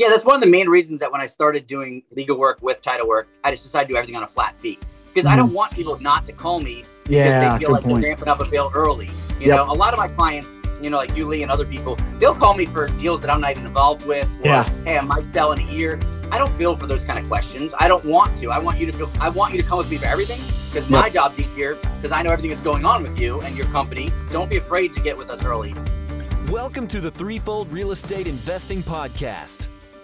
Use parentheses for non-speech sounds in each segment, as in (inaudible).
Yeah, that's one of the main reasons that when I started doing legal work with title work, I just decided to do everything on a flat fee because mm-hmm. I don't want people not to call me because yeah, they feel like point. they're ramping up a bill early. You yep. know, a lot of my clients, you know, like you, Lee, and other people, they'll call me for deals that I'm not even involved with. Or, yeah. Hey, I might sell in a year. I don't feel for those kind of questions. I don't want to. I want you to feel. I want you to come with me for everything because yep. my job's easier because I know everything that's going on with you and your company. Don't be afraid to get with us early. Welcome to the Threefold Real Estate Investing Podcast.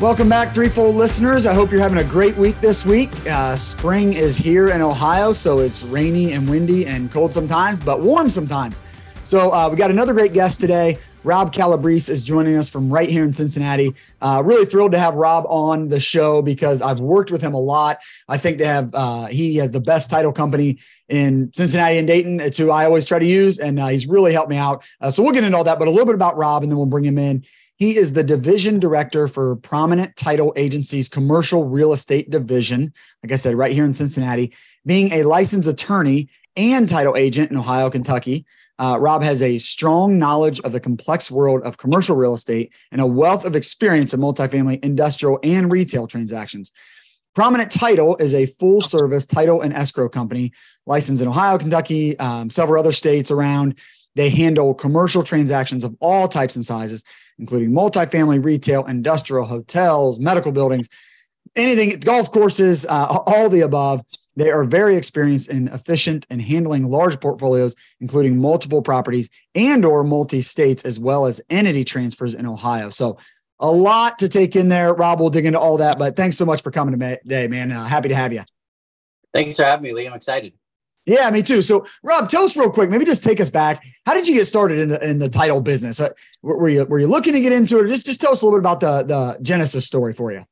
Welcome back, Threefold listeners. I hope you're having a great week this week. Uh, spring is here in Ohio, so it's rainy and windy and cold sometimes, but warm sometimes. So uh, we got another great guest today. Rob Calabrese is joining us from right here in Cincinnati. Uh, really thrilled to have Rob on the show because I've worked with him a lot. I think they have uh, he has the best title company in Cincinnati and Dayton. It's who I always try to use, and uh, he's really helped me out. Uh, so we'll get into all that, but a little bit about Rob, and then we'll bring him in. He is the division director for Prominent Title Agency's commercial real estate division. Like I said, right here in Cincinnati, being a licensed attorney and title agent in Ohio, Kentucky. Uh, Rob has a strong knowledge of the complex world of commercial real estate and a wealth of experience in multifamily, industrial, and retail transactions. Prominent Title is a full service title and escrow company licensed in Ohio, Kentucky, um, several other states around. They handle commercial transactions of all types and sizes, including multifamily, retail, industrial, hotels, medical buildings, anything, golf courses, uh, all the above. They are very experienced and efficient in handling large portfolios, including multiple properties and or multi-states, as well as entity transfers in Ohio. So a lot to take in there. Rob we'll dig into all that, but thanks so much for coming today, man. Uh, happy to have you. Thanks for having me, Lee. I'm excited. Yeah, me too. So, Rob, tell us real quick. Maybe just take us back. How did you get started in the in the title business? Uh, were you were you looking to get into it? Or just just tell us a little bit about the the genesis story for you.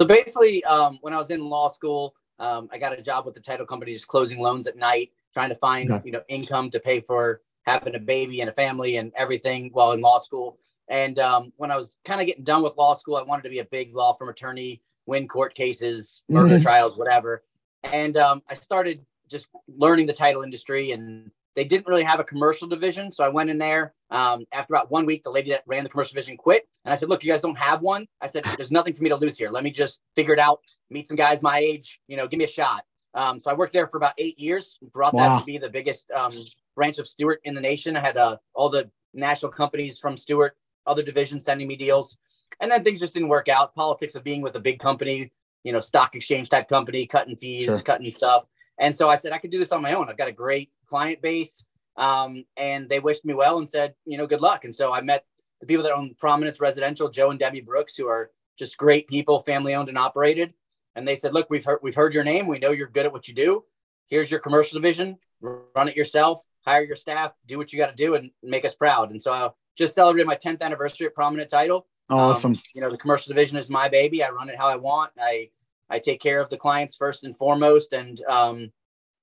So basically, um, when I was in law school, um, I got a job with the title company, just closing loans at night, trying to find okay. you know income to pay for having a baby and a family and everything while in law school. And um, when I was kind of getting done with law school, I wanted to be a big law firm attorney, win court cases, murder mm-hmm. trials, whatever. And um, I started just learning the title industry and they didn't really have a commercial division. So I went in there. Um, after about one week, the lady that ran the commercial division quit. And I said, Look, you guys don't have one. I said, There's nothing for me to lose here. Let me just figure it out, meet some guys my age, you know, give me a shot. Um, so I worked there for about eight years, brought wow. that to be the biggest um, branch of Stewart in the nation. I had uh, all the national companies from Stewart, other divisions sending me deals. And then things just didn't work out. Politics of being with a big company, you know, stock exchange type company, cutting fees, sure. cutting stuff. And so I said, I could do this on my own. I've got a great client base. Um, and they wished me well and said, you know, good luck. And so I met the people that own Prominence Residential, Joe and Debbie Brooks, who are just great people, family owned and operated. And they said, look, we've heard, we've heard your name. We know you're good at what you do. Here's your commercial division. Run it yourself, hire your staff, do what you got to do and make us proud. And so I just celebrated my 10th anniversary at Prominent Title. Awesome. Um, you know, the commercial division is my baby. I run it how I want. I I take care of the clients first and foremost, and um,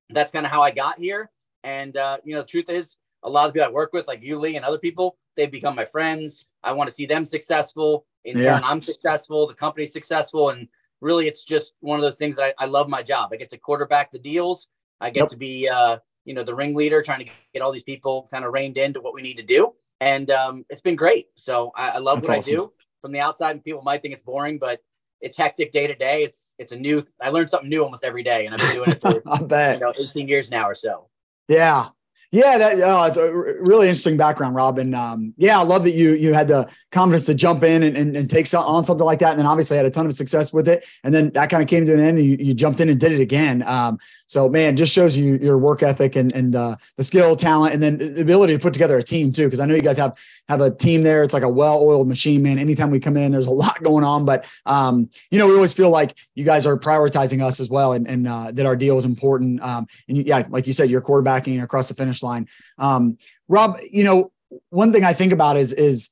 that's kind of how I got here. And uh, you know, the truth is, a lot of people I work with, like you, Lee, and other people, they've become my friends. I want to see them successful. In yeah. turn, I'm successful. The company's successful, and really, it's just one of those things that I, I love my job. I get to quarterback the deals. I get yep. to be, uh, you know, the ringleader, trying to get all these people kind of reined into what we need to do, and um, it's been great. So I, I love That's what awesome. I do. From the outside, and people might think it's boring, but it's hectic day to day. It's it's a new. I learn something new almost every day, and I've been doing it for (laughs) I bet. you know 18 years now or so. Yeah, yeah, that oh, it's a really interesting background, Robin. Um, yeah, I love that you you had the confidence to jump in and, and, and take some, on something like that, and then obviously had a ton of success with it. And then that kind of came to an end, and you, you jumped in and did it again. Um, so man, just shows you your work ethic and and uh, the skill, talent, and then the ability to put together a team too. Because I know you guys have have a team there. It's like a well-oiled machine, man. Anytime we come in, there's a lot going on, but um, you know, we always feel like you guys are prioritizing us as well, and and uh, that our deal is important. Um, and you, yeah, like you said, you're quarterbacking across the finish line. Um, Rob, you know, one thing I think about is is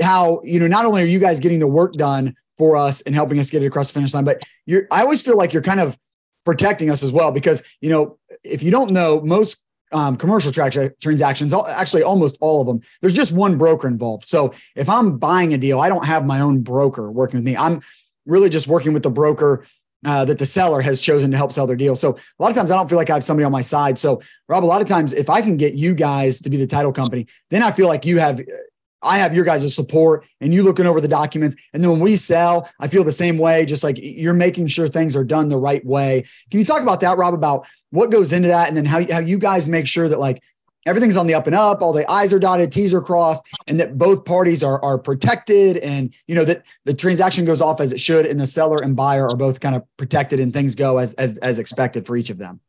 how you know not only are you guys getting the work done for us and helping us get it across the finish line. But you're, I always feel like you're kind of protecting us as well because you know if you don't know most um, commercial tra- transactions, actually almost all of them, there's just one broker involved. So if I'm buying a deal, I don't have my own broker working with me. I'm really just working with the broker uh, that the seller has chosen to help sell their deal. So a lot of times I don't feel like I have somebody on my side. So Rob, a lot of times if I can get you guys to be the title company, then I feel like you have I have your guys' support and you looking over the documents. And then when we sell, I feel the same way, just like you're making sure things are done the right way. Can you talk about that, Rob, about what goes into that and then how, how you guys make sure that like everything's on the up and up, all the I's are dotted, T's are crossed, and that both parties are, are protected and, you know, that the transaction goes off as it should and the seller and buyer are both kind of protected and things go as, as, as expected for each of them.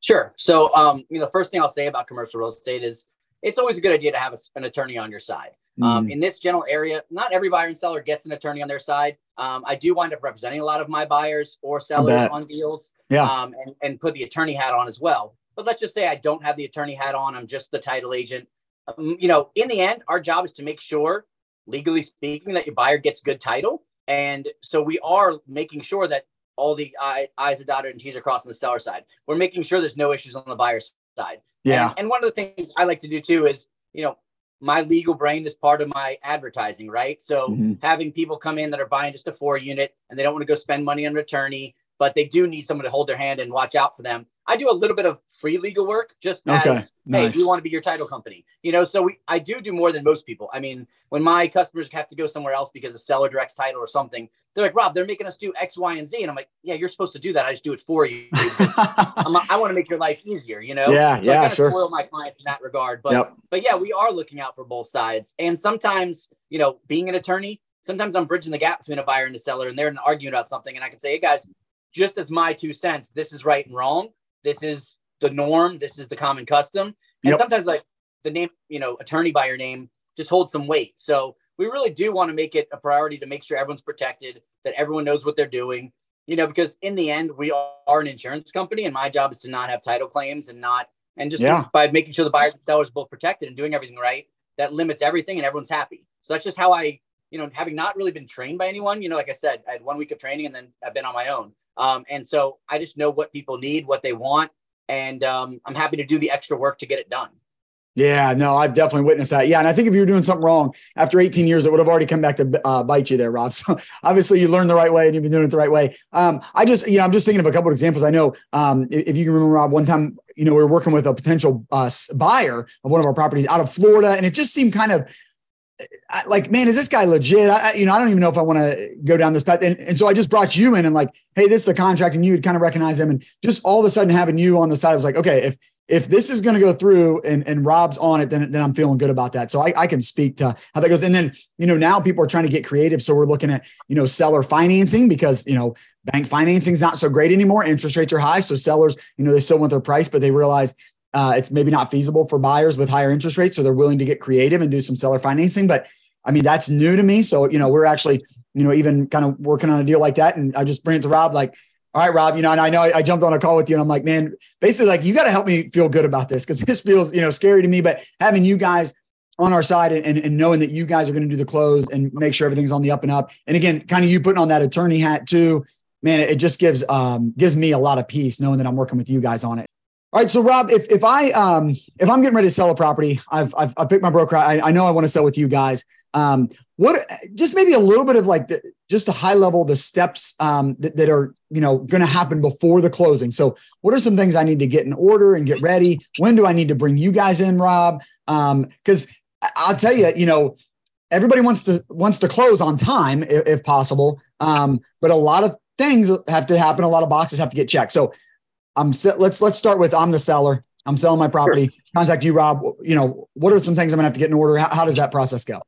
Sure. So, um, you know, the first thing I'll say about commercial real estate is it's always a good idea to have a, an attorney on your side. Um, mm. Um, in this general area, not every buyer and seller gets an attorney on their side. Um, I do wind up representing a lot of my buyers or sellers on deals yeah. um, and, and put the attorney hat on as well. But let's just say I don't have the attorney hat on, I'm just the title agent. Um, you know, in the end, our job is to make sure, legally speaking, that your buyer gets good title. And so we are making sure that all the I's are dotted and T's are crossed on the seller side. We're making sure there's no issues on the buyer's side. Yeah. And, and one of the things I like to do too is, you know, my legal brain is part of my advertising, right? So mm-hmm. having people come in that are buying just a four unit and they don't want to go spend money on an attorney, but they do need someone to hold their hand and watch out for them. I do a little bit of free legal work just okay, as, nice. hey, we want to be your title company? You know, so we, I do do more than most people. I mean, when my customers have to go somewhere else because a seller directs title or something, they're like, Rob, they're making us do X, Y, and Z. And I'm like, yeah, you're supposed to do that. I just do it for you. (laughs) i want to make your life easier, you know? Yeah, so yeah, I kind sure. spoil my clients in that regard. But, yep. but yeah, we are looking out for both sides. And sometimes, you know, being an attorney, sometimes I'm bridging the gap between a buyer and a seller and they're arguing about something. And I can say, hey guys, just as my two cents, this is right and wrong. This is the norm. This is the common custom. And yep. sometimes like the name, you know, attorney by your name just holds some weight. So we really do want to make it a priority to make sure everyone's protected, that everyone knows what they're doing, you know, because in the end, we are an insurance company and my job is to not have title claims and not, and just yeah. by making sure the buyers and sellers both protected and doing everything right, that limits everything and everyone's happy. So that's just how I, you know, having not really been trained by anyone, you know, like I said, I had one week of training and then I've been on my own. Um, and so I just know what people need, what they want, and um, I'm happy to do the extra work to get it done. Yeah, no, I've definitely witnessed that. Yeah, and I think if you were doing something wrong after 18 years, it would have already come back to uh, bite you there, Rob. (laughs) So obviously, you learned the right way and you've been doing it the right way. Um, I just, you know, I'm just thinking of a couple of examples. I know um, if you can remember, Rob, one time, you know, we were working with a potential uh, buyer of one of our properties out of Florida, and it just seemed kind of like, man, is this guy legit? I, you know, I don't even know if I want to go down this path. And, and so I just brought you in and like, hey, this is the contract, and you would kind of recognize them, and just all of a sudden having you on the side, I was like, okay, if if this is going to go through and, and Rob's on it, then, then I'm feeling good about that. So I, I can speak to how that goes. And then, you know, now people are trying to get creative. So we're looking at, you know, seller financing because, you know, bank financing is not so great anymore. Interest rates are high. So sellers, you know, they still want their price, but they realize uh, it's maybe not feasible for buyers with higher interest rates. So they're willing to get creative and do some seller financing. But I mean, that's new to me. So, you know, we're actually, you know, even kind of working on a deal like that. And I just bring it to Rob, like, all right, Rob, you know, and I know I, jumped on a call with you and I'm like, man, basically like, you got to help me feel good about this because (laughs) this feels, you know, scary to me, but having you guys on our side and, and, and knowing that you guys are going to do the close and make sure everything's on the up and up. And again, kind of you putting on that attorney hat too, man, it just gives, um, gives me a lot of peace knowing that I'm working with you guys on it. All right. So Rob, if, if I, um, if I'm getting ready to sell a property, I've, I've, I've picked my broker. I, I know I want to sell with you guys. Um, what just maybe a little bit of like the, just a high level the steps um, that, that, are you know going to happen before the closing so what are some things i need to get in order and get ready when do i need to bring you guys in rob because um, i'll tell you you know everybody wants to wants to close on time if, if possible um, but a lot of things have to happen a lot of boxes have to get checked so i'm let's let's start with i'm the seller i'm selling my property sure. contact you rob you know what are some things i'm gonna have to get in order how, how does that process go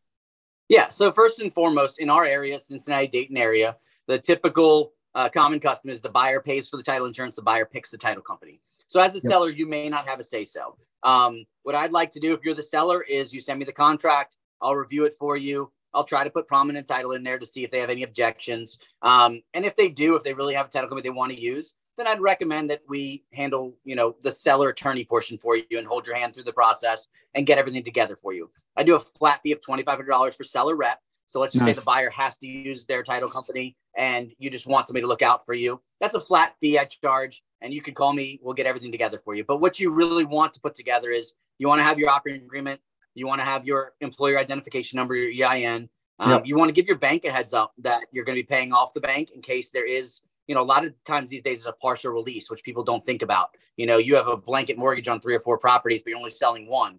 yeah. So first and foremost, in our area, Cincinnati, Dayton area, the typical uh, common custom is the buyer pays for the title insurance, the buyer picks the title company. So as a yep. seller, you may not have a say so. Um, what I'd like to do if you're the seller is you send me the contract, I'll review it for you. I'll try to put prominent title in there to see if they have any objections. Um, and if they do, if they really have a title company they want to use, then I'd recommend that we handle, you know, the seller attorney portion for you and hold your hand through the process and get everything together for you. I do a flat fee of $2,500 for seller rep. So let's just nice. say the buyer has to use their title company and you just want somebody to look out for you. That's a flat fee I charge and you can call me. We'll get everything together for you. But what you really want to put together is you want to have your operating agreement. You want to have your employer identification number, your EIN. Um, yep. You want to give your bank a heads up that you're going to be paying off the bank in case there is, you know, a lot of times these days is a partial release, which people don't think about. You know, you have a blanket mortgage on three or four properties, but you're only selling one.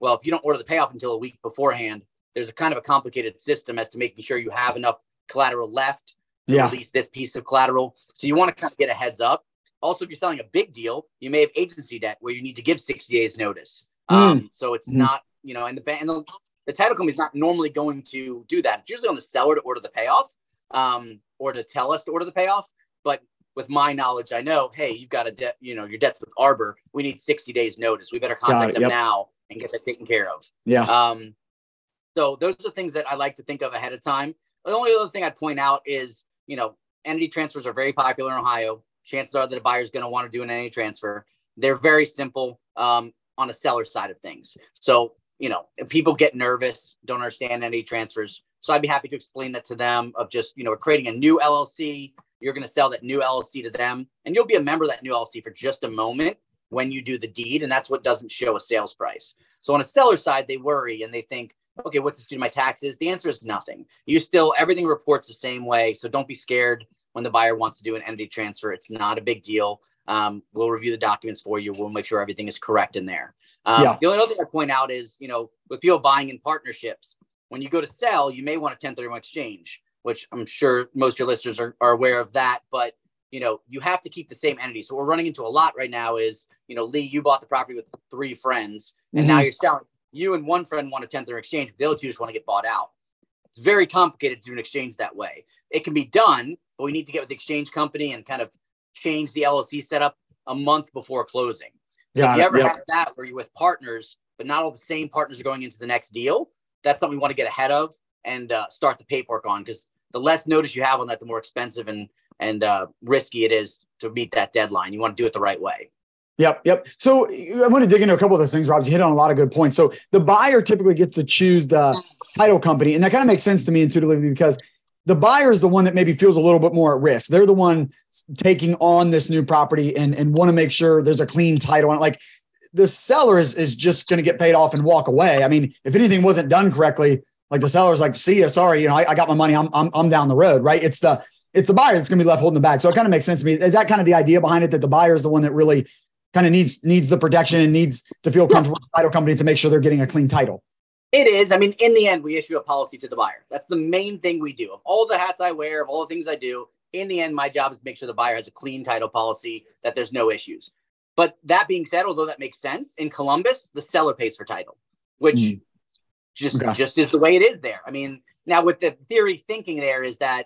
Well, if you don't order the payoff until a week beforehand, there's a kind of a complicated system as to making sure you have enough collateral left to yeah. release this piece of collateral. So you want to kind of get a heads up. Also, if you're selling a big deal, you may have agency debt where you need to give 60 days notice. Mm. Um, so it's mm. not, you know, and the and the, the title company is not normally going to do that. It's usually on the seller to order the payoff um, or to tell us to order the payoff. But with my knowledge, I know, hey, you've got a debt, you know, your debt's with Arbor. We need 60 days notice. We better contact them yep. now and get that taken care of. Yeah. Um, so those are things that I like to think of ahead of time. The only other thing I'd point out is, you know, entity transfers are very popular in Ohio. Chances are that a buyer is going to want to do an entity transfer. They're very simple um, on a seller side of things. So, you know, people get nervous, don't understand entity transfers. So I'd be happy to explain that to them of just, you know, creating a new LLC. You're going to sell that new LLC to them, and you'll be a member of that new LLC for just a moment when you do the deed. And that's what doesn't show a sales price. So on a seller side, they worry and they think, okay, what's this do to my taxes? The answer is nothing. You still, everything reports the same way. So don't be scared when the buyer wants to do an entity transfer. It's not a big deal. Um, we'll review the documents for you. We'll make sure everything is correct in there. Um, yeah. The only other thing I point out is, you know, with people buying in partnerships, when you go to sell, you may want a 1031 exchange, which I'm sure most of your listeners are, are aware of that. But you know, you have to keep the same entity. So we're running into a lot right now is, you know, Lee, you bought the property with three friends and mm-hmm. now you're selling you and one friend want a 10th or exchange, but the other two just want to get bought out. It's very complicated to do an exchange that way. It can be done, but we need to get with the exchange company and kind of change the LLC setup a month before closing. So if you ever yep. have that where you're with partners, but not all the same partners are going into the next deal, that's something we want to get ahead of and uh, start the paperwork on because the less notice you have on that, the more expensive and and uh, risky it is to meet that deadline. You want to do it the right way. Yep, yep. So I want to dig into a couple of those things, Rob. You hit on a lot of good points. So the buyer typically gets to choose the title company, and that kind of makes sense to me intuitively because the buyer is the one that maybe feels a little bit more at risk. They're the one taking on this new property and, and want to make sure there's a clean title on it. Like the seller is, is just going to get paid off and walk away. I mean, if anything wasn't done correctly, like the seller's like, see ya, sorry, you know, I, I got my money. I'm, I'm, I'm down the road, right? It's the, it's the buyer that's going to be left holding the bag. So it kind of makes sense to me. Is that kind of the idea behind it that the buyer is the one that really kind of needs needs the protection and needs to feel comfortable with the title company to make sure they're getting a clean title. It is. I mean, in the end, we issue a policy to the buyer. That's the main thing we do. Of all the hats I wear, of all the things I do, in the end, my job is to make sure the buyer has a clean title policy, that there's no issues. But that being said, although that makes sense, in Columbus, the seller pays for title, which mm. just just is the way it is there. I mean, now with the theory thinking there is that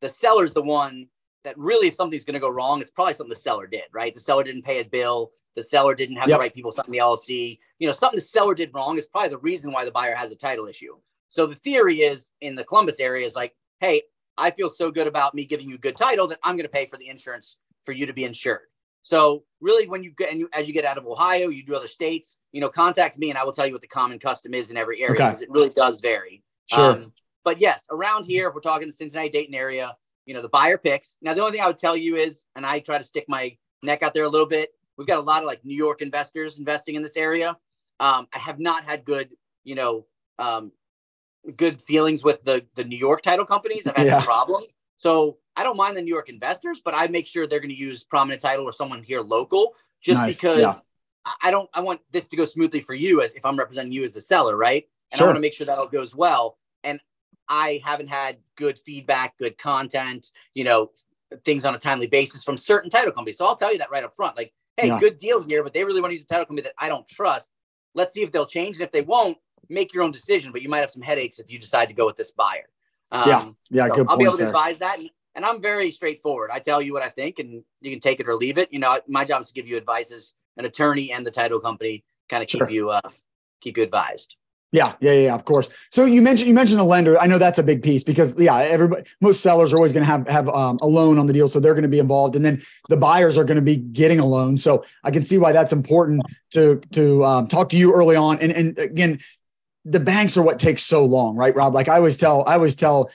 the seller's the one that really if something's going to go wrong, it's probably something the seller did, right? The seller didn't pay a bill. The seller didn't have yep. the right people sign the LLC. You know, something the seller did wrong is probably the reason why the buyer has a title issue. So the theory is in the Columbus area is like, hey, I feel so good about me giving you a good title that I'm going to pay for the insurance for you to be insured. So really, when you get and you, as you get out of Ohio, you do other states. You know, contact me and I will tell you what the common custom is in every area because okay. it really does vary. Sure. Um, but yes, around here, if we're talking the Cincinnati Dayton area, you know, the buyer picks. Now, the only thing I would tell you is, and I try to stick my neck out there a little bit. We've got a lot of like New York investors investing in this area. Um, I have not had good, you know, um, good feelings with the the New York title companies. I've had yeah. problems. So I don't mind the New York investors, but I make sure they're going to use prominent title or someone here local, just nice. because yeah. I don't. I want this to go smoothly for you as if I'm representing you as the seller, right? And sure. I want to make sure that all goes well. And I haven't had good feedback, good content, you know, things on a timely basis from certain title companies. So I'll tell you that right up front. Like, hey, yeah. good deal here, but they really want to use a title company that I don't trust. Let's see if they'll change. And if they won't, make your own decision. But you might have some headaches if you decide to go with this buyer. Um, yeah, yeah, so good. I'll be able to advise that. And, and, I'm very straightforward. I tell you what I think, and you can take it or leave it. You know, my job is to give you advice as an attorney and the title company, kind of sure. keep you uh, keep you advised. Yeah, yeah, yeah, of course. So you mentioned you mentioned a lender. I know that's a big piece because yeah, everybody most sellers are always going to have have um, a loan on the deal, so they're going to be involved, and then the buyers are going to be getting a loan. So I can see why that's important to to um, talk to you early on. And and again, the banks are what takes so long, right, Rob? Like I always tell, I always tell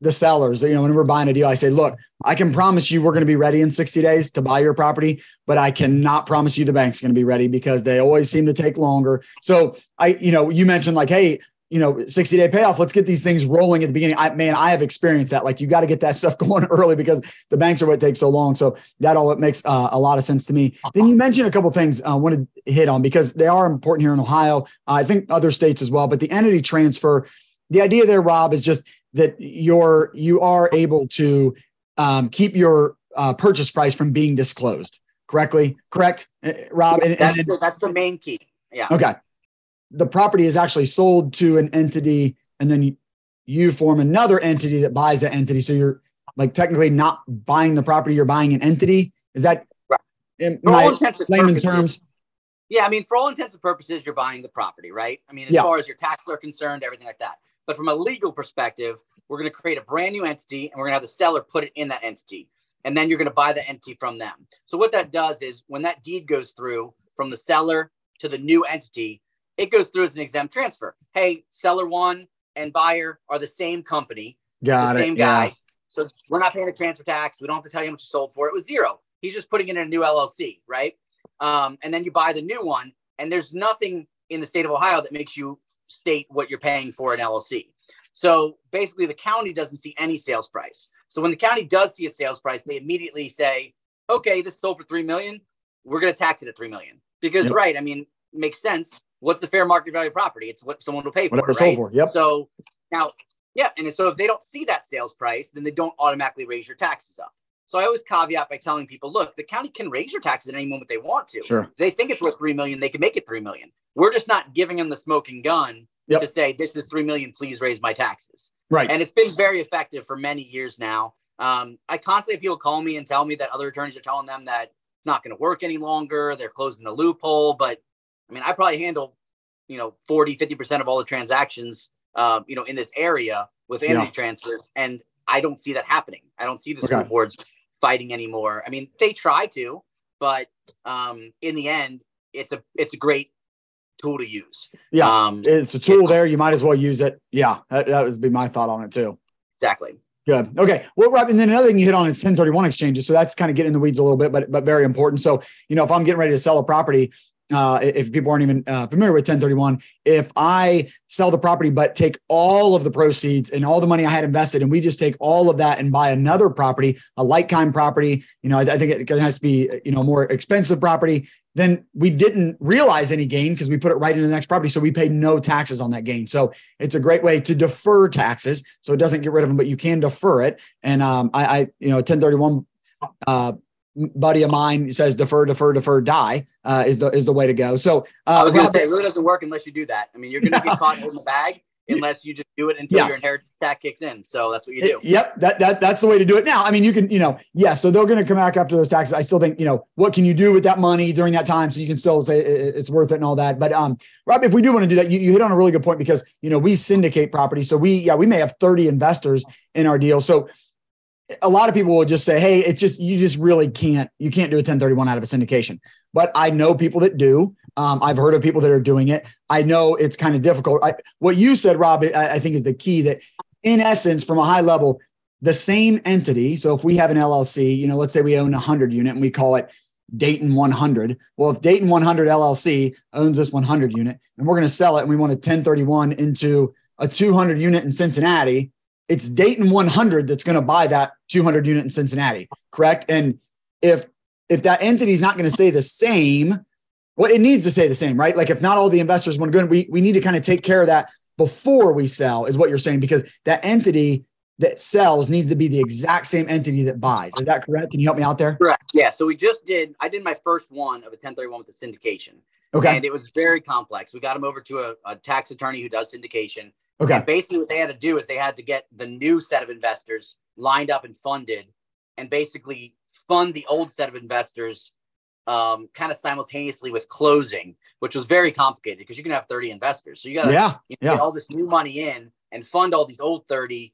the sellers, you know, when we're buying a deal, I say, look, I can promise you we're going to be ready in 60 days to buy your property, but I cannot promise you the bank's going to be ready because they always seem to take longer. So I, you know, you mentioned like, hey, you know, 60 day payoff. Let's get these things rolling at the beginning. I man, I have experienced that. Like you got to get that (laughs) stuff going early because the banks are what takes so long. So that all it makes uh, a lot of sense to me. Then you mentioned a couple things I wanted to hit on because they are important here in Ohio. Uh, I think other states as well, but the entity transfer, the idea there, Rob, is just that you're, you are able to um, keep your uh, purchase price from being disclosed correctly. Correct, uh, Rob? And, that's, and, the, that's the main key. Yeah. Okay the property is actually sold to an entity and then you, you form another entity that buys that entity. So you're like technically not buying the property, you're buying an entity. Is that right. in for all intents and terms? Yeah, I mean, for all intents and purposes, you're buying the property, right? I mean, as yeah. far as your taxes are concerned, everything like that. But from a legal perspective, we're going to create a brand new entity and we're going to have the seller put it in that entity. And then you're going to buy the entity from them. So what that does is when that deed goes through from the seller to the new entity, it goes through as an exempt transfer. Hey, seller one and buyer are the same company, Got the it. same guy. Yeah. So we're not paying a transfer tax. We don't have to tell you how much you sold for. It was zero. He's just putting it in a new LLC, right? Um, and then you buy the new one, and there's nothing in the state of Ohio that makes you state what you're paying for an LLC. So basically, the county doesn't see any sales price. So when the county does see a sales price, they immediately say, "Okay, this sold for three million. We're going to tax it at three million because, yep. right? I mean, makes sense what's the fair market value property? It's what someone will pay for. Whatever right? sold for. Yep. So now, yeah, and so if they don't see that sales price, then they don't automatically raise your taxes up. So I always caveat by telling people, look, the county can raise your taxes at any moment they want to. Sure. If they think it's worth three million, they can make it three million. We're just not giving them the smoking gun yep. to say this is three million, please raise my taxes. Right. And it's been very effective for many years now. Um, I constantly have people call me and tell me that other attorneys are telling them that it's not going to work any longer. They're closing the loophole. But I mean, I probably handle you know 40 50% of all the transactions uh, you know in this area with entity yeah. transfers and i don't see that happening i don't see the okay. school boards fighting anymore i mean they try to but um, in the end it's a it's a great tool to use yeah um, it's a tool there you might as well use it yeah that, that would be my thought on it too exactly Good. Okay. Well, Rob, and then another thing you hit on is 1031 exchanges. So that's kind of getting in the weeds a little bit, but but very important. So, you know, if I'm getting ready to sell a property, uh, if people aren't even uh, familiar with 1031, if I sell the property but take all of the proceeds and all the money I had invested, and we just take all of that and buy another property, a like kind property, you know, I, I think it has to be, you know, more expensive property. Then we didn't realize any gain because we put it right in the next property, so we paid no taxes on that gain. So it's a great way to defer taxes, so it doesn't get rid of them, but you can defer it. And um, I, I, you know, 1031 uh, buddy of mine says defer, defer, defer, die uh, is the is the way to go. So uh, I was going to say it really doesn't work unless you do that. I mean, you're going to get caught in the bag (laughs) unless you just do it until yeah. your inheritance tax kicks in. So that's what you do. It, yep, that, that that's the way to do it. Now, I mean, you can, you know, yeah. So they're going to come back after those taxes. I still think, you know, what can you do with that money during that time so you can still say it's worth it and all that. But um, Rob, if we do want to do that, you, you hit on a really good point because you know we syndicate property, so we yeah we may have 30 investors in our deal. So a lot of people will just say, "Hey, it's just you just really can't you can't do a 1031 out of a syndication." But I know people that do. Um, I've heard of people that are doing it. I know it's kind of difficult. I, what you said, Rob, I, I think is the key. That in essence, from a high level, the same entity. So if we have an LLC, you know, let's say we own a hundred unit and we call it Dayton 100. Well, if Dayton 100 LLC owns this 100 unit and we're going to sell it and we want a 1031 into a 200 unit in Cincinnati, it's Dayton 100 that's going to buy that 200 unit in Cincinnati, correct? And if if that entity is not going to say the same, well, it needs to say the same, right? Like if not all the investors want to go, we we need to kind of take care of that before we sell, is what you're saying, because that entity that sells needs to be the exact same entity that buys. Is that correct? Can you help me out there? Correct. Yeah. So we just did. I did my first one of a 1031 with the syndication. Okay. And it was very complex. We got him over to a, a tax attorney who does syndication. Okay. And basically, what they had to do is they had to get the new set of investors lined up and funded, and basically fund the old set of investors um, kind of simultaneously with closing, which was very complicated because you can have 30 investors. So you got to yeah, you yeah. get all this new money in and fund all these old 30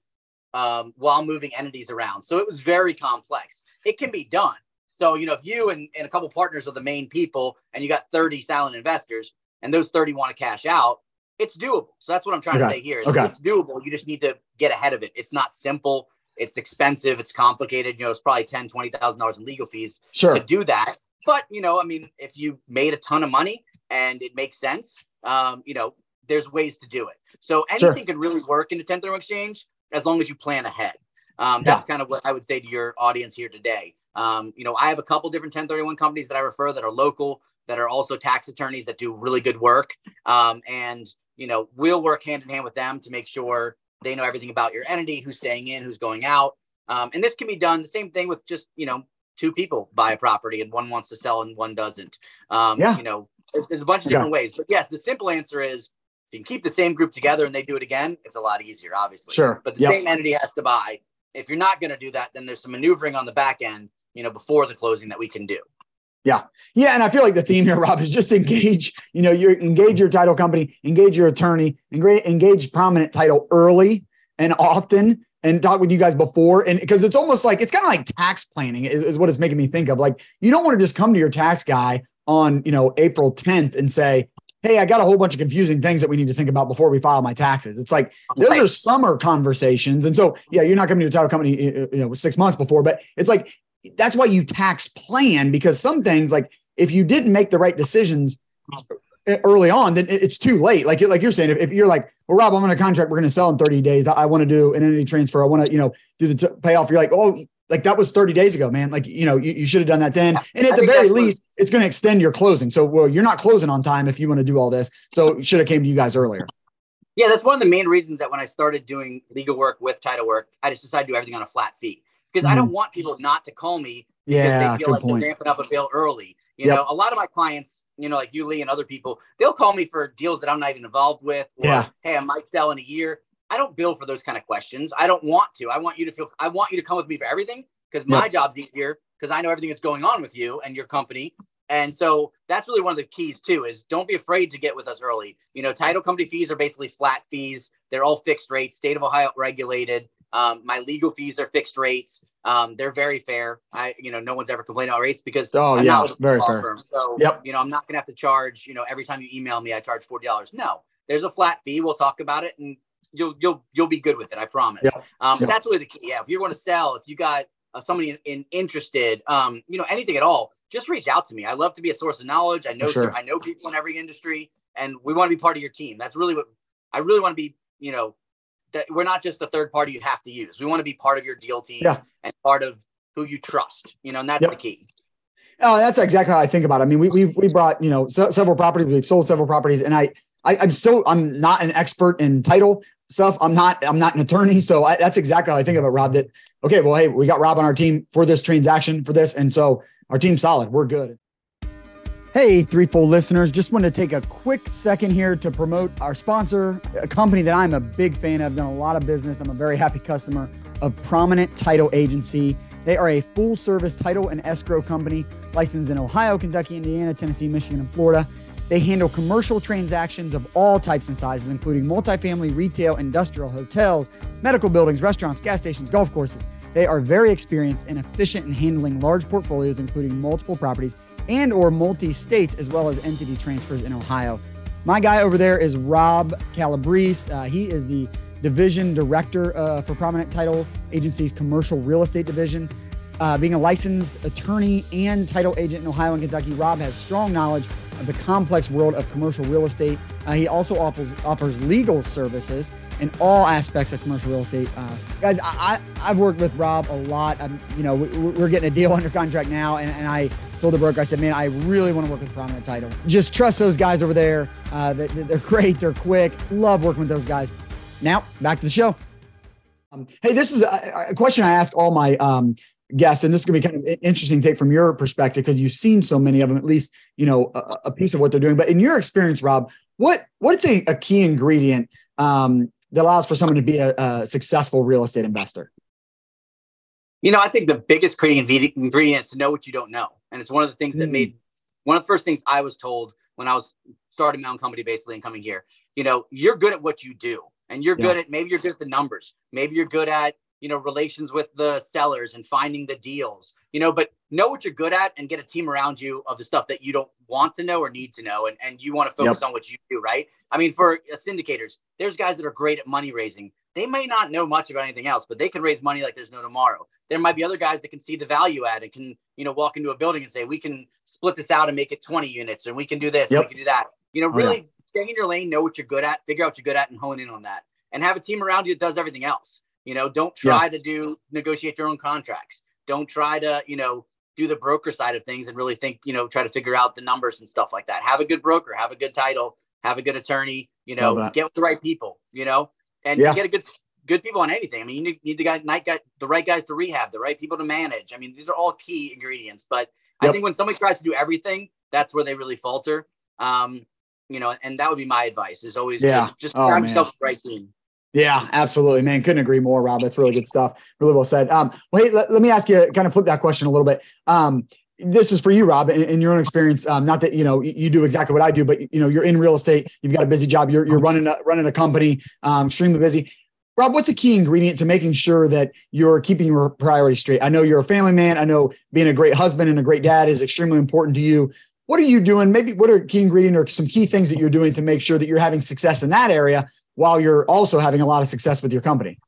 um, while moving entities around. So it was very complex. It can be done. So, you know, if you and, and a couple partners are the main people and you got 30 silent investors and those 30 want to cash out, it's doable. So that's what I'm trying okay. to say here. Okay. It's doable. You just need to get ahead of it. It's not simple. It's expensive. It's complicated. You know, it's probably ten, twenty thousand dollars in legal fees sure. to do that. But you know, I mean, if you made a ton of money and it makes sense, um, you know, there's ways to do it. So anything sure. can really work in a 1031 exchange as long as you plan ahead. Um, that's yeah. kind of what I would say to your audience here today. Um, you know, I have a couple different 1031 companies that I refer that are local, that are also tax attorneys that do really good work. Um, and, you know, we'll work hand in hand with them to make sure they know everything about your entity, who's staying in, who's going out. Um, and this can be done the same thing with just, you know, two people buy a property and one wants to sell and one doesn't. Um, yeah. You know, there's, there's a bunch of different yeah. ways. But yes, the simple answer is if you can keep the same group together and they do it again, it's a lot easier, obviously. Sure. But the yep. same entity has to buy. If you're not going to do that, then there's some maneuvering on the back end, you know, before the closing that we can do. Yeah. Yeah. And I feel like the theme here, Rob, is just engage, you know, you engage your title company, engage your attorney, engage prominent title early and often and talk with you guys before. And because it's almost like it's kind of like tax planning is, is what it's making me think of. Like you don't want to just come to your tax guy on, you know, April 10th and say, Hey, I got a whole bunch of confusing things that we need to think about before we file my taxes. It's like those are summer conversations. And so, yeah, you're not coming to your title company, you know, six months before, but it's like that's why you tax plan because some things like if you didn't make the right decisions uh, early on, then it's too late. Like like you're saying, if, if you're like, well, Rob, I'm on a contract, we're going to sell in 30 days. I, I want to do an entity transfer. I want to, you know, do the t- payoff. You're like, oh, like that was 30 days ago, man. Like, you know, you, you should have done that then. And at I the very least, it's going to extend your closing. So, well, you're not closing on time if you want to do all this. So should have came to you guys earlier. Yeah, that's one of the main reasons that when I started doing legal work with title work, I just decided to do everything on a flat fee because mm-hmm. I don't mm-hmm. want people not to call me because yeah, they feel like point. they're ramping up a bill early. You yep. know, a lot of my clients, you know, like you, Lee, and other people, they'll call me for deals that I'm not even involved with. Or, yeah. Hey, I might sell in a year. I don't bill for those kind of questions. I don't want to. I want you to feel. I want you to come with me for everything because my yep. job's easier because I know everything that's going on with you and your company. And so that's really one of the keys too is don't be afraid to get with us early. You know, title company fees are basically flat fees. They're all fixed rates, state of Ohio regulated. Um, my legal fees are fixed rates. Um, they're very fair. I, you know, no one's ever complained about rates because oh I'm yeah, very fair. Firm. So, yep. you know, I'm not gonna have to charge. You know, every time you email me, I charge forty dollars. No, there's a flat fee. We'll talk about it, and you'll you'll you'll be good with it. I promise. Yep. Um, yep. that's really the key. Yeah, if you want to sell, if you got uh, somebody in, in, interested, um, you know, anything at all, just reach out to me. I love to be a source of knowledge. I know, sure. I know people in every industry, and we want to be part of your team. That's really what I really want to be. You know, that we're not just the third party you have to use. We want to be part of your deal team yeah. and part of who you trust. You know, and that's yep. the key. Oh, that's exactly how I think about it. I mean, we we we brought you know several properties. We've sold several properties, and I, I I'm still I'm not an expert in title stuff. I'm not I'm not an attorney, so I, that's exactly how I think about Rob. That okay, well, hey, we got Rob on our team for this transaction for this, and so our team's solid. We're good. Hey, threefold listeners, just want to take a quick second here to promote our sponsor, a company that I'm a big fan of, done a lot of business. I'm a very happy customer of Prominent Title Agency. They are a full service title and escrow company licensed in Ohio, Kentucky, Indiana, Tennessee, Michigan, and Florida. They handle commercial transactions of all types and sizes, including multifamily, retail, industrial, hotels, medical buildings, restaurants, gas stations, golf courses. They are very experienced and efficient in handling large portfolios, including multiple properties and or multi-states, as well as entity transfers in Ohio. My guy over there is Rob Calabrese. Uh, he is the division director uh, for Prominent Title Agency's commercial real estate division. Uh, being a licensed attorney and title agent in Ohio and Kentucky, Rob has strong knowledge of the complex world of commercial real estate. Uh, he also offers, offers legal services in all aspects of commercial real estate. Uh, guys, I, I, have worked with Rob a lot. I'm, you know, we, are getting a deal (laughs) under contract now, and, and, I told the broker, I said, man, I really want to work with Prominent Title. Just trust those guys over there. Uh, they, they're great. They're quick. Love working with those guys. Now, back to the show. Um, hey, this is a, a, question I ask all my um, guests, and this is going to be kind of interesting take from your perspective because you've seen so many of them, at least you know a, a, piece of what they're doing. But in your experience, Rob, what what's a, a key ingredient um, that allows for someone to be a, a, successful real estate investor? You know, I think the biggest key ingredient is to know what you don't know, and it's one of the things that mm. made one of the first things I was told when I was starting my own company, basically, and coming here. You know, you're good at what you do, and you're yeah. good at maybe you're good at the numbers, maybe you're good at you know, relations with the sellers and finding the deals, you know, but know what you're good at and get a team around you of the stuff that you don't want to know or need to know. And, and you want to focus yep. on what you do, right? I mean, for uh, syndicators, there's guys that are great at money raising. They may not know much about anything else, but they can raise money like there's no tomorrow. There might be other guys that can see the value add and can, you know, walk into a building and say, we can split this out and make it 20 units and we can do this yep. we can do that. You know, really oh, yeah. stay in your lane, know what you're good at, figure out what you're good at and hone in on that and have a team around you that does everything else. You know, don't try yeah. to do negotiate your own contracts. Don't try to, you know, do the broker side of things and really think, you know, try to figure out the numbers and stuff like that. Have a good broker, have a good title, have a good attorney, you know, get with the right people, you know, and yeah. get a good good people on anything. I mean, you need, need the guy, night guy, the right guys to rehab, the right people to manage. I mean, these are all key ingredients. But yep. I think when somebody tries to do everything, that's where they really falter. Um, you know, and that would be my advice: is always yeah. just just oh, grab yourself the right team. Yeah, absolutely, man. Couldn't agree more, Rob. That's really good stuff. Really well said. Um, well, hey, let, let, me ask you, kind of flip that question a little bit. Um, this is for you, Rob, in, in your own experience. Um, not that you know you do exactly what I do, but you know you're in real estate. You've got a busy job. You're, you're running a, running a company, um, extremely busy. Rob, what's a key ingredient to making sure that you're keeping your priorities straight? I know you're a family man. I know being a great husband and a great dad is extremely important to you. What are you doing? Maybe what are key ingredient or some key things that you're doing to make sure that you're having success in that area while you're also having a lot of success with your company?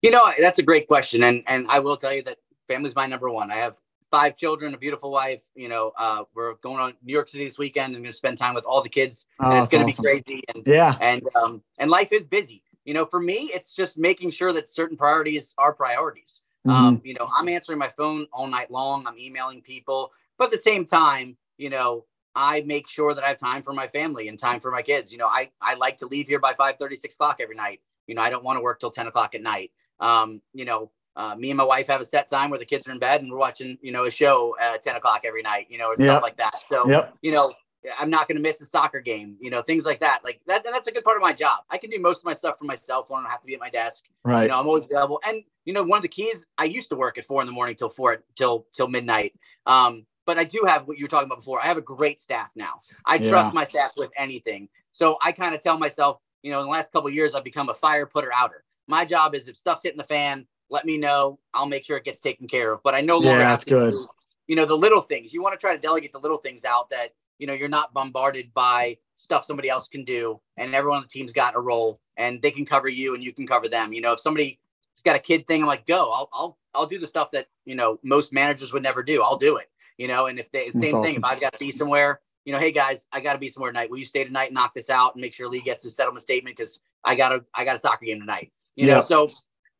You know, that's a great question. And and I will tell you that family's my number one. I have five children, a beautiful wife. You know, uh, we're going on New York City this weekend and going to spend time with all the kids. Oh, and it's going to awesome. be crazy. And yeah, and um, and life is busy. You know, for me, it's just making sure that certain priorities are priorities. Mm-hmm. Um, you know, I'm answering my phone all night long. I'm emailing people, but at the same time, you know, I make sure that I have time for my family and time for my kids. You know, I, I like to leave here by 5 30, 6 o'clock every night. You know, I don't want to work till 10 o'clock at night. Um, you know, uh, me and my wife have a set time where the kids are in bed and we're watching, you know, a show at 10 o'clock every night, you know, or yep. stuff like that. So, yep. you know, I'm not going to miss a soccer game, you know, things like that. Like that, that's a good part of my job. I can do most of my stuff from my cell phone. I don't have to be at my desk. Right. You know, I'm always available. And, you know, one of the keys, I used to work at four in the morning till four, till, till midnight. Um, but I do have what you were talking about before. I have a great staff now. I yeah. trust my staff with anything. So I kind of tell myself, you know, in the last couple years, I've become a fire putter outer. My job is if stuff's hitting the fan, let me know. I'll make sure it gets taken care of. But I no longer yeah, that's good. Do, you know, the little things. You want to try to delegate the little things out that, you know, you're not bombarded by stuff somebody else can do. And everyone on the team's got a role and they can cover you and you can cover them. You know, if somebody's got a kid thing, I'm like, go, I'll, I'll, I'll do the stuff that, you know, most managers would never do. I'll do it you know, and if they same That's thing, awesome. if I've got to be somewhere, you know, hey guys, I got to be somewhere tonight. Will you stay tonight, and knock this out, and make sure Lee gets his settlement statement because I got a I got a soccer game tonight. You know, so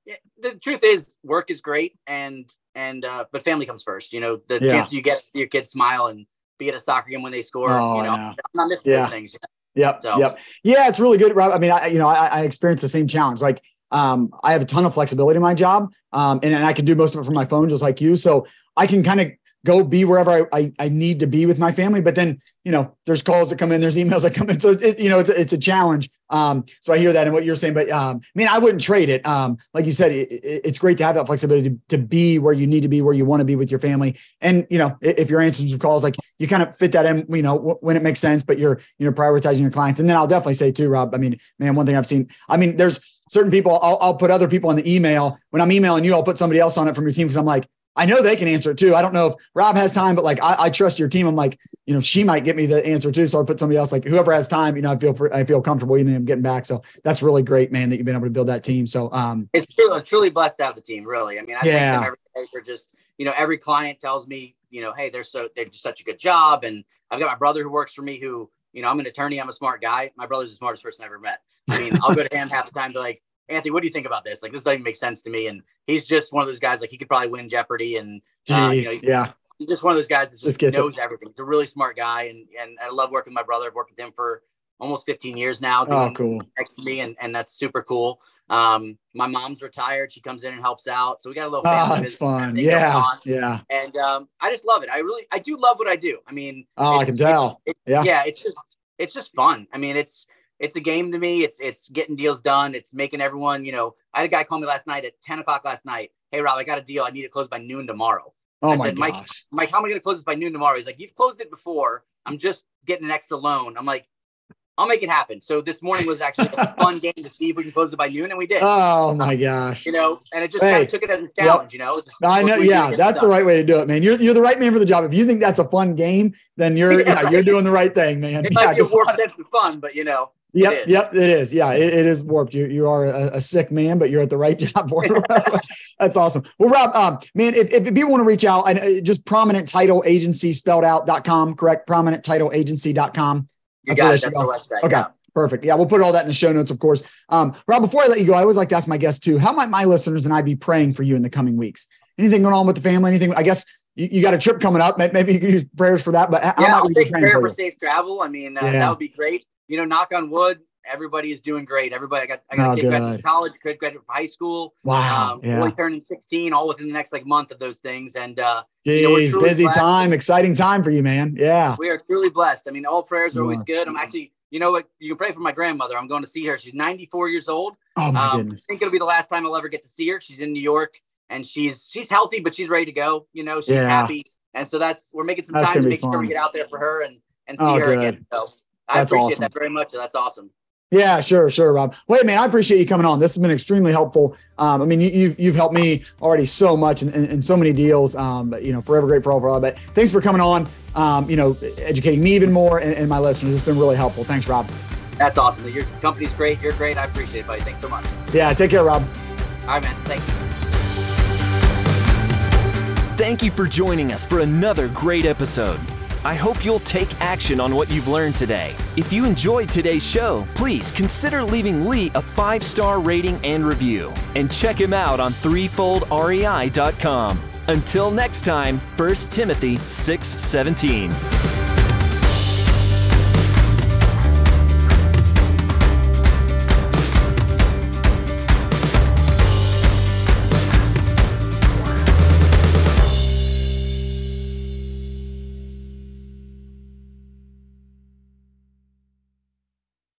yeah, the truth is, work is great, and and uh, but family comes first. You know, the yeah. chance you get your kids smile and be at a soccer game when they score. Oh, you know, I'm not missing yeah. those things. Yep. So. Yep. Yeah, it's really good, Rob. I mean, I you know, I, I experienced the same challenge. Like, um, I have a ton of flexibility in my job, um, and, and I can do most of it from my phone, just like you. So I can kind of go be wherever I, I, I, need to be with my family. But then, you know, there's calls that come in, there's emails that come in. So, it, you know, it's a, it's a challenge. Um, so I hear that and what you're saying, but um, I mean, I wouldn't trade it. Um, like you said, it, it, it's great to have that flexibility to, to, be where you need to be, where you want to be with your family. And, you know, if you're answering some calls, like you kind of fit that in, you know, when it makes sense, but you're, you know, prioritizing your clients. And then I'll definitely say too, Rob, I mean, man, one thing I've seen, I mean, there's certain people, I'll, I'll put other people in the email. When I'm emailing you, I'll put somebody else on it from your team. Cause I'm like, I know they can answer it too. I don't know if Rob has time, but like I, I, trust your team. I'm like, you know, she might get me the answer too. So I'll put somebody else, like whoever has time, you know, I feel I feel comfortable, you know, getting back. So that's really great, man, that you've been able to build that team. So um it's truly, truly blessed to have the team, really. I mean, I yeah. thank them every day for just, you know, every client tells me, you know, hey, they're so they're just such a good job. And I've got my brother who works for me who, you know, I'm an attorney, I'm a smart guy. My brother's the smartest person I ever met. I mean, I'll go to him half the time to like, Anthony, what do you think about this? Like, this doesn't even make sense to me. And he's just one of those guys, like, he could probably win Jeopardy. And, uh, you know, yeah. He's just one of those guys that just, just knows it. everything. He's a really smart guy. And, and I love working with my brother. I've worked with him for almost 15 years now. Oh, cool. Next to me. And, and that's super cool. Um, my mom's retired. She comes in and helps out. So we got a little family. Oh, that's fun. Yeah. Yeah. And um, I just love it. I really, I do love what I do. I mean, oh, I can tell. yeah. Yeah. It's just, it's just fun. I mean, it's, it's a game to me. It's it's getting deals done. It's making everyone, you know. I had a guy call me last night at 10 o'clock last night. Hey Rob, I got a deal. I need it closed by noon tomorrow. Oh I my said, gosh. Mike, Mike, how am I gonna close this by noon tomorrow? He's like, You've closed it before. I'm just getting an extra loan. I'm like, I'll make it happen. So this morning was actually a (laughs) fun game to see if we can close it by noon, and we did. Oh my gosh! You know, and it just hey, kind of took it as a challenge. Yep. You know, I know. Yeah, that's the right way to do it, man. You're you're the right man for the job. If you think that's a fun game, then you're yeah, (laughs) yeah you're doing the right thing, man. It yeah, might be a warped sense of fun, but you know. Yep, it yep, it is. Yeah, it, it is warped. You you are a, a, sick man, but you're at the right (laughs) job for it. That's awesome. Well, Rob, um, man, if, if people want to reach out, I, just prominent title agency spelled out.com, correct? Prominent title agency.com. You got it. That's website. Okay. Yeah. Perfect. Yeah, we'll put all that in the show notes, of course. Um, Rob, before I let you go, I always like to ask my guests too, how might my listeners and I be praying for you in the coming weeks? Anything going on with the family? Anything? I guess you, you got a trip coming up. Maybe you can use prayers for that. But how yeah, might we be praying prayer for, for safe travel? I mean, uh, yeah. that would be great. You know, knock on wood. Everybody is doing great. Everybody, I got, I got oh, a kid graduate college, kid graduate from high school. Wow. Um, yeah. Boy turning 16, all within the next like month of those things. And, uh, Jeez, you know, busy blessed. time, exciting time for you, man. Yeah. We are truly blessed. I mean, all prayers are always good. I'm actually you know what? You can pray for my grandmother. I'm going to see her. She's 94 years old. Oh my um, goodness! I think it'll be the last time I'll ever get to see her. She's in New York, and she's she's healthy, but she's ready to go. You know, she's yeah. happy, and so that's we're making some that's time to make fun. sure we get out there for her and and see oh, her good. again. So I that's appreciate awesome. that very much. That's awesome. Yeah, sure, sure, Rob. Wait, man, I appreciate you coming on. This has been extremely helpful. Um, I mean, you, have you've, you've helped me already so much in, in, in so many deals. Um, but you know, forever grateful for all. of That. But thanks for coming on. Um, you know, educating me even more and, and my listeners. It's been really helpful. Thanks, Rob. That's awesome. Your company's great. You're great. I appreciate it, buddy. Thanks so much. Yeah, take care, Rob. All right, man. Thank you. Thank you for joining us for another great episode. I hope you'll take action on what you've learned today. If you enjoyed today's show, please consider leaving Lee a five star rating and review. And check him out on threefoldrei.com. Until next time, 1 Timothy 6 17.